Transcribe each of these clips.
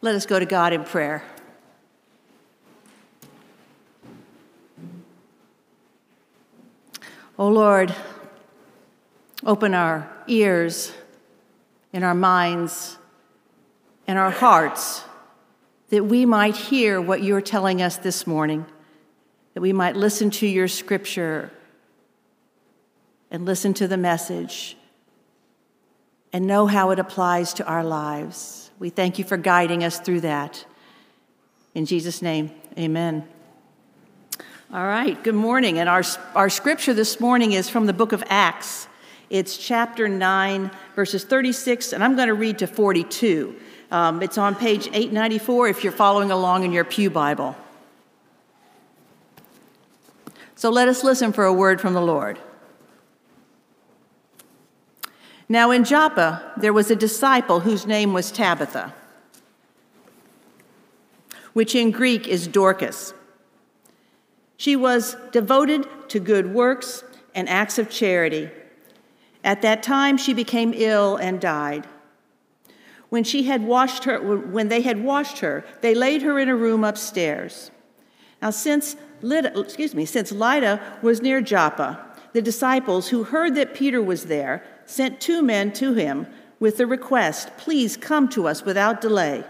Let us go to God in prayer. O oh Lord, open our ears and our minds and our hearts that we might hear what you're telling us this morning, that we might listen to your scripture and listen to the message and know how it applies to our lives. We thank you for guiding us through that. In Jesus' name, amen. All right, good morning. And our, our scripture this morning is from the book of Acts. It's chapter 9, verses 36, and I'm going to read to 42. Um, it's on page 894 if you're following along in your Pew Bible. So let us listen for a word from the Lord. Now in Joppa, there was a disciple whose name was Tabitha, which in Greek is Dorcas. She was devoted to good works and acts of charity. At that time, she became ill and died. When she had washed her, when they had washed her, they laid her in a room upstairs. Now, since Lydda, excuse me, since Lydda was near Joppa, the disciples who heard that Peter was there sent two men to him with the request, Please come to us without delay.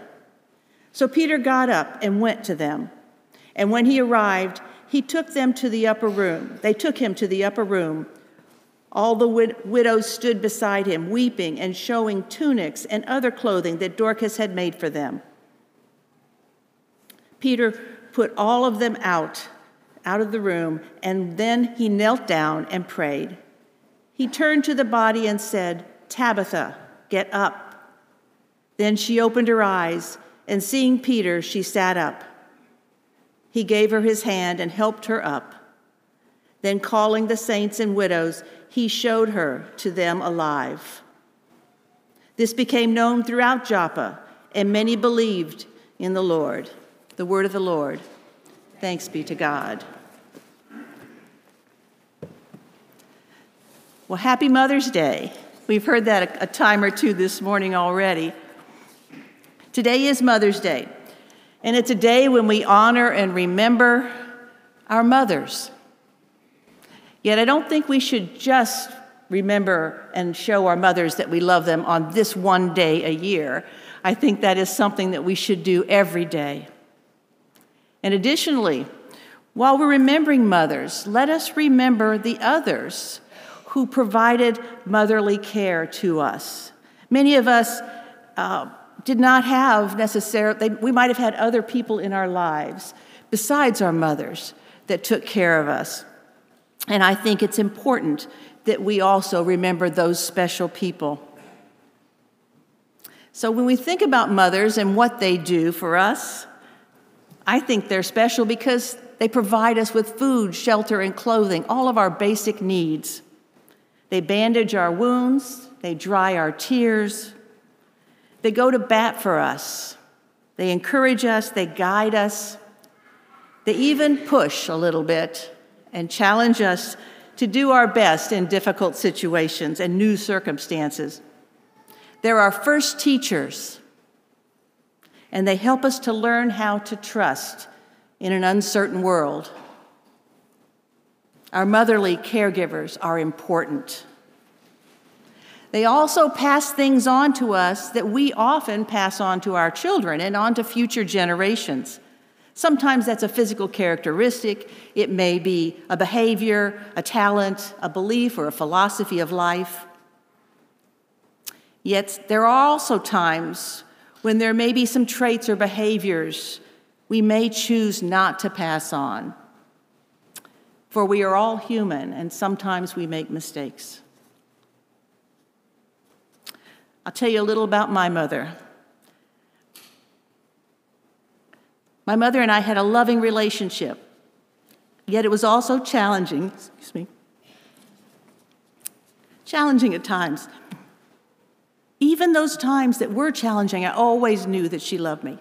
So Peter got up and went to them. And when he arrived, he took them to the upper room. They took him to the upper room. All the wid- widows stood beside him, weeping and showing tunics and other clothing that Dorcas had made for them. Peter put all of them out, out of the room, and then he knelt down and prayed. He turned to the body and said, Tabitha, get up. Then she opened her eyes, and seeing Peter, she sat up. He gave her his hand and helped her up. Then, calling the saints and widows, he showed her to them alive. This became known throughout Joppa, and many believed in the Lord. The word of the Lord. Thanks be to God. Well, happy Mother's Day. We've heard that a, time or two this morning already. Today is Mother's Day, and it's a day when we honor and remember our mothers. Yet I don't think we should just remember and show our mothers that we love them on this one day a year. I think that is something that we should do every day. And additionally, while we're remembering mothers, let us remember the others who provided motherly care to us. Many of us uh, did not have necessarily, we might have had other people in our lives besides our mothers that took care of us. And I think it's important that we also remember those special people. So when we think about mothers and what they do for us, I think they're special because they provide us with food, shelter, and clothing, all of our basic needs. They bandage our wounds, they dry our tears, they go to bat for us, they encourage us, they guide us, they even push a little bit and challenge us to do our best in difficult situations and new circumstances. They're our first teachers, and they help us to learn how to trust in an uncertain world. Our motherly caregivers are important. They also pass things on to us that we often pass on to our children and on to future generations. Sometimes that's a physical characteristic, it may be a behavior, a talent, a belief, or a philosophy of life. Yet there are also times when there may be some traits or behaviors we may choose not to pass on. For we are all human, and sometimes we make mistakes. I'll tell you a little about my mother. My mother and I had a loving relationship, yet it was also challenging, excuse me, challenging at times. Even those times that were challenging, I always knew that she loved me.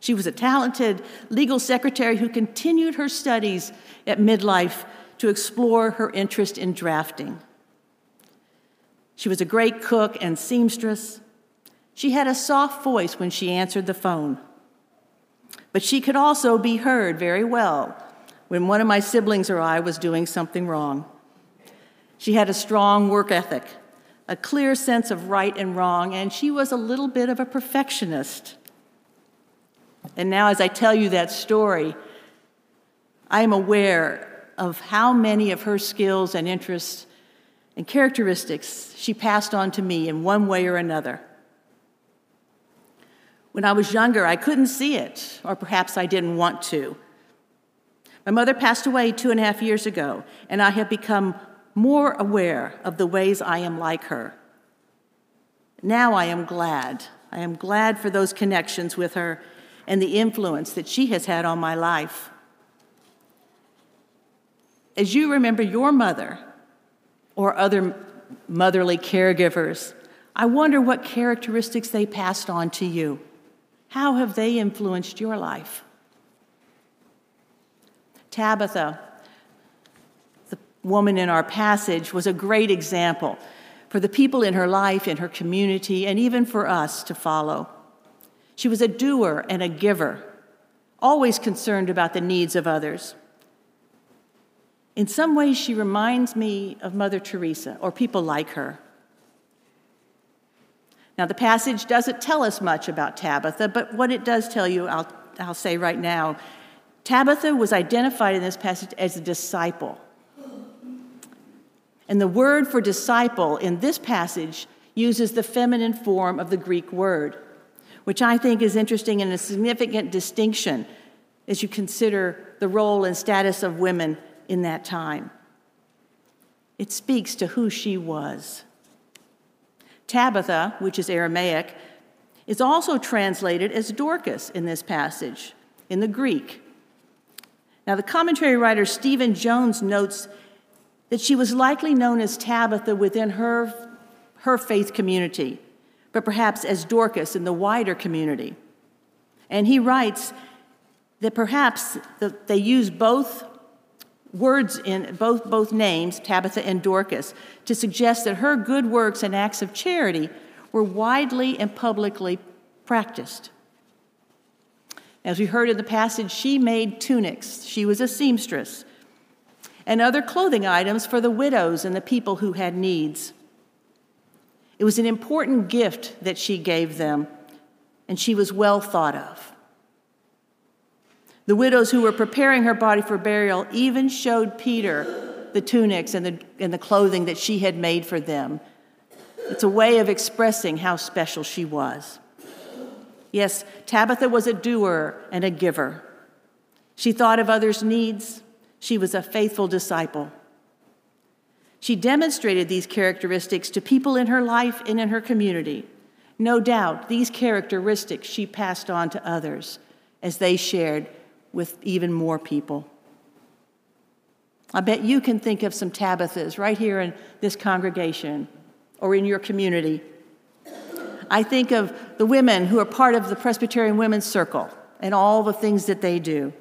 She was a talented legal secretary who continued her studies at midlife to explore her interest in drafting. She was a great cook and seamstress. She had a soft voice when she answered the phone. But she could also be heard very well when one of my siblings or I was doing something wrong. She had a strong work ethic, a clear sense of right and wrong, and she was a little bit of a perfectionist. And now, as I tell you that story, I am aware of how many of her skills and interests and characteristics she passed on to me in one way or another. When I was younger, I couldn't see it, or perhaps I didn't want to. My mother passed away two and a half years ago, and I have become more aware of the ways I am like her. Now I am glad. I am glad for those connections with her and the influence that she has had on my life. As you remember your mother or other motherly caregivers, I wonder what characteristics they passed on to you. How have they influenced your life? Tabitha, the woman in our passage, was a great example for the people in her life, in her community, and even for us to follow. She was a doer and a giver, always concerned about the needs of others. In some ways, she reminds me of Mother Teresa or people like her. Now, the passage doesn't tell us much about Tabitha, but what it does tell you, I'll, I'll say right now. Tabitha was identified in this passage as a disciple. And the word for disciple in this passage uses the feminine form of the Greek word, which I think is interesting and a significant distinction as you consider the role and status of women in that time. It speaks to who she was. Tabitha, which is Aramaic, is also translated as Dorcas in this passage, in the Greek. Now, the commentary writer Stephen Jones notes that she was likely known as Tabitha within her, her faith community, but perhaps as Dorcas in the wider community. And he writes that perhaps the, they use both words in both, both names, Tabitha and Dorcas, to suggest that her good works and acts of charity were widely and publicly practiced. As we heard in the passage, she made tunics, she was a seamstress, and other clothing items for the widows and the people who had needs. It was an important gift that she gave them, and she was well thought of. The widows who were preparing her body for burial even showed Peter the tunics and the, and the clothing that she had made for them. It's a way of expressing how special she was. Yes, Tabitha was a doer and a giver. She thought of others' needs. She was a faithful disciple. She demonstrated these characteristics to people in her life and in her community. No doubt, these characteristics she passed on to others as they shared with even more people. I bet you can think of some Tabithas right here in this congregation or in your community. I think of the women who are part of the Presbyterian Women's Circle and all the things that they do.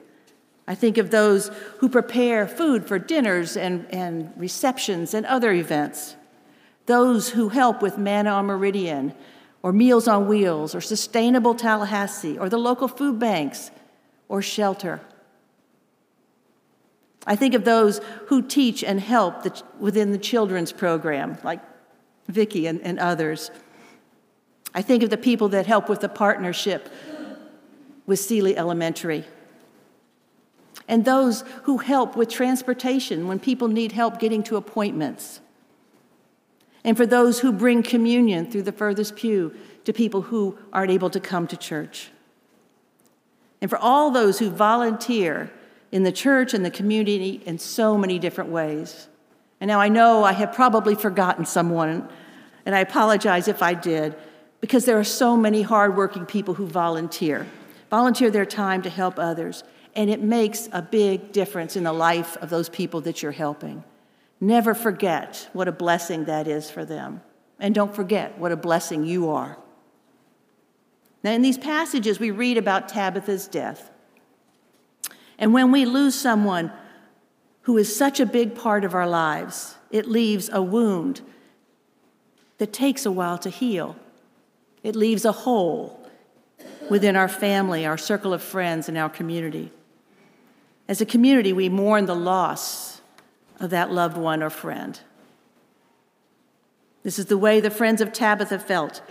I think of those who prepare food for dinners and, and receptions and other events. Those who help with Manna on Meridian or Meals on Wheels or Sustainable Tallahassee or the local food banks or shelter. I think of those who teach and help the, within the children's program, like Vicki and, and others. I think of the people that help with the partnership with Sealey Elementary. And those who help with transportation when people need help getting to appointments. And for those who bring communion through the furthest pew to people who aren't able to come to church and for all those who volunteer in the church and the community in so many different ways. And now I know I have probably forgotten someone, and I apologize if I did, because there are so many hardworking people who volunteer, volunteer their time to help others, and it makes a big difference in the life of those people that you're helping. Never forget what a blessing that is for them, and don't forget what a blessing you are. Now, in these passages, we read about Tabitha's death. And when we lose someone who is such a big part of our lives, it leaves a wound that takes a while to heal. It leaves a hole within our family, our circle of friends, and our community. As a community, we mourn the loss of that loved one or friend. This is the way the friends of Tabitha felt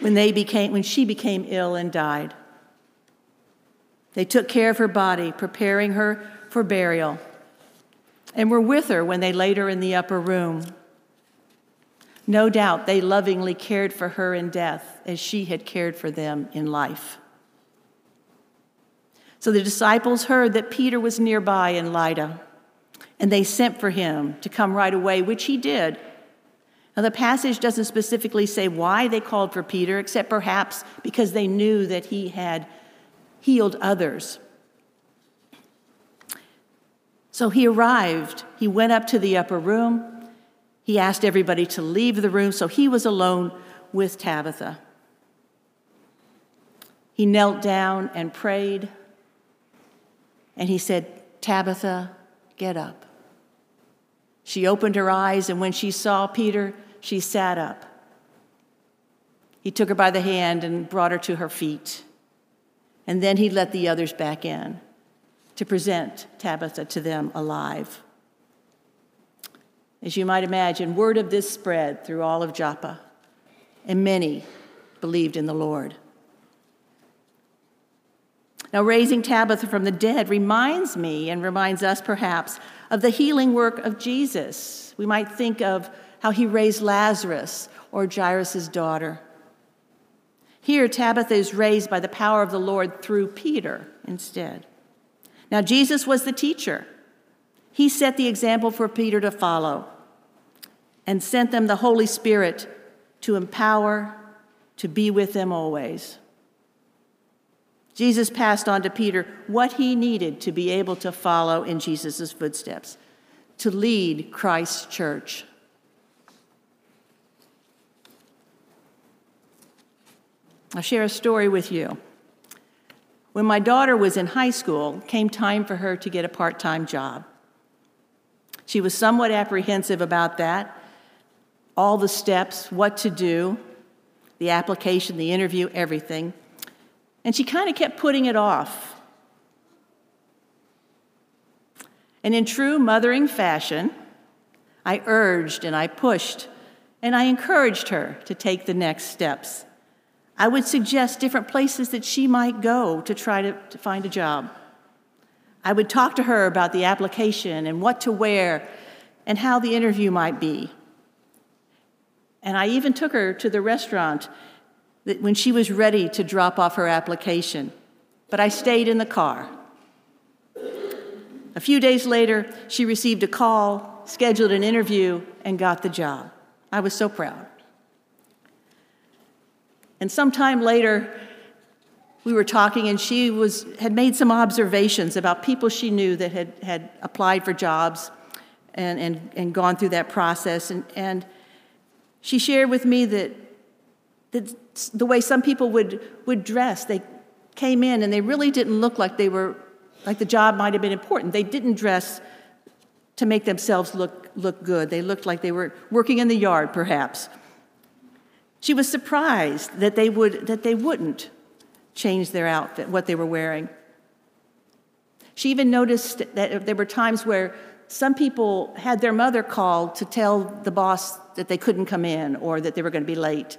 when, they became, when she became ill and died. They took care of her body, preparing her for burial, and were with her when they laid her in the upper room. No doubt they lovingly cared for her in death as she had cared for them in life. So the disciples heard that Peter was nearby in Lydda, and they sent for him to come right away, which he did. Now, the passage doesn't specifically say why they called for Peter, except perhaps because they knew that he had healed others. So he arrived. He went up to the upper room. He asked everybody to leave the room, so he was alone with Tabitha. He knelt down and prayed. And he said, Tabitha, get up. She opened her eyes, and when she saw Peter, she sat up. He took her by the hand and brought her to her feet. And then he let the others back in to present Tabitha to them alive. As you might imagine, word of this spread through all of Joppa, and many believed in the Lord. Now, raising Tabitha from the dead reminds me and reminds us perhaps of the healing work of Jesus. We might think of how he raised Lazarus or Jairus' daughter. Here, Tabitha is raised by the power of the Lord through Peter instead. Now, Jesus was the teacher. He set the example for Peter to follow and sent them the Holy Spirit to empower, to be with them always. Jesus passed on to Peter what he needed to be able to follow in Jesus' footsteps, to lead Christ's church. I'll share a story with you. When my daughter was in high school, came time for her to get a part time job. She was somewhat apprehensive about that, all the steps, what to do, the application, the interview, everything. And she kind of kept putting it off. And in true mothering fashion, I urged and I pushed and I encouraged her to take the next steps. I would suggest different places that she might go to try to, to find a job. I would talk to her about the application and what to wear and how the interview might be. And I even took her to the restaurant that when she was ready to drop off her application, but I stayed in the car. A few days later, she received a call, scheduled an interview, and got the job. I was so proud. And sometime later, we were talking, and she was, had made some observations about people she knew that had, had applied for jobs and, and, and gone through that process. And, and she shared with me that that the way some people would, would dress. They came in and they really didn't look like they were, like the job might have been important. They didn't dress to make themselves look, look good. They looked like they were working in the yard, perhaps. She was surprised that they, would, that they wouldn't change their outfit, what they were wearing. She even noticed that there were times where some people had their mother call to tell the boss that they couldn't come in or that they were going to be late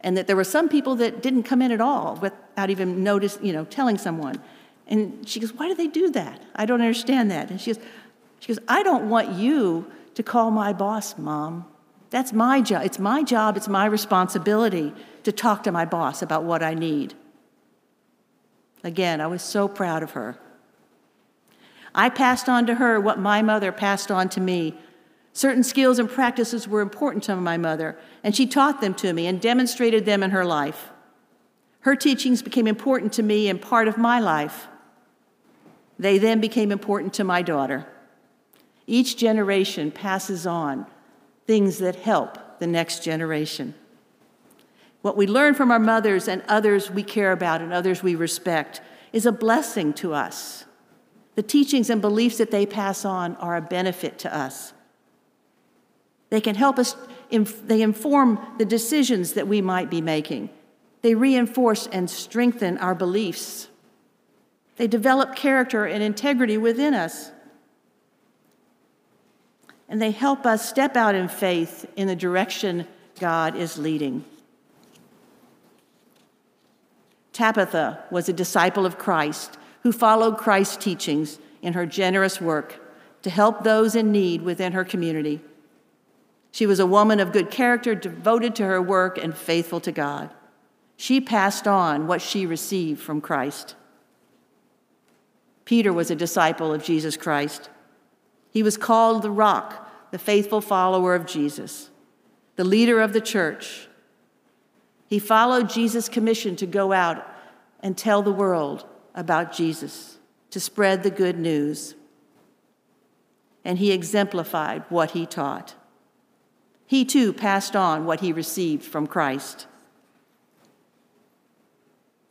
and that there were some people that didn't come in at all without even notice, you know, telling someone. And she goes, "Why do they do that? I don't understand that." And she goes, "She goes, I don't want you to call my boss, mom. That's my job. It's my job. It's my responsibility to talk to my boss about what I need." Again, I was so proud of her. I passed on to her what my mother passed on to me Certain skills and practices were important to my mother, and she taught them to me and demonstrated them in her life. Her teachings became important to me and part of my life. They then became important to my daughter. Each generation passes on things that help the next generation. What we learn from our mothers and others we care about and others we respect is a blessing to us. The teachings and beliefs that they pass on are a benefit to us. They can help us, they inform the decisions that we might be making. They reinforce and strengthen our beliefs. They develop character and integrity within us. And they help us step out in faith in the direction God is leading. Tabitha was a disciple of Christ who followed Christ's teachings in her generous work to help those in need within her community. She was a woman of good character, devoted to her work, and faithful to God. She passed on what she received from Christ. Peter was a disciple of Jesus Christ. He was called the rock, the faithful follower of Jesus, the leader of the church. He followed Jesus' commission to go out and tell the world about Jesus, to spread the good news. And he exemplified what he taught. He too passed on what he received from Christ.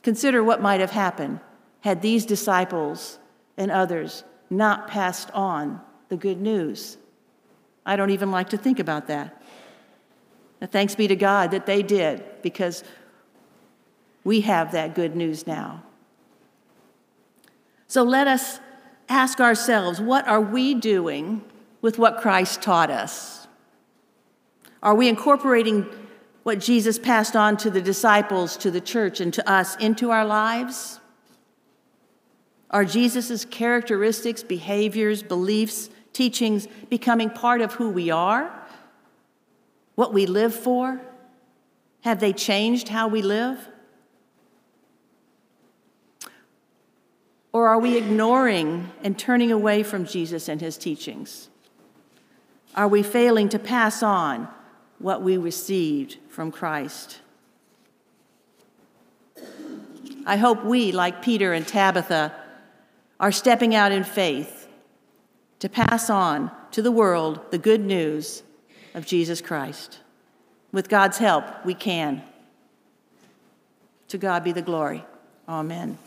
Consider what might have happened had these disciples and others not passed on the good news. I don't even like to think about that. Thanks be to God that they did, because we have that good news now. So let us ask ourselves what are we doing with what Christ taught us? Are we incorporating what Jesus passed on to the disciples, to the church, and to us into our lives? Are Jesus' characteristics, behaviors, beliefs, teachings becoming part of who we are? What we live for? Have they changed how we live? Or are we ignoring and turning away from Jesus and his teachings? Are we failing to pass on what we received from Christ. I hope we, like Peter and Tabitha, are stepping out in faith to pass on to the world the good news of Jesus Christ. With God's help, we can. To God be the glory. Amen.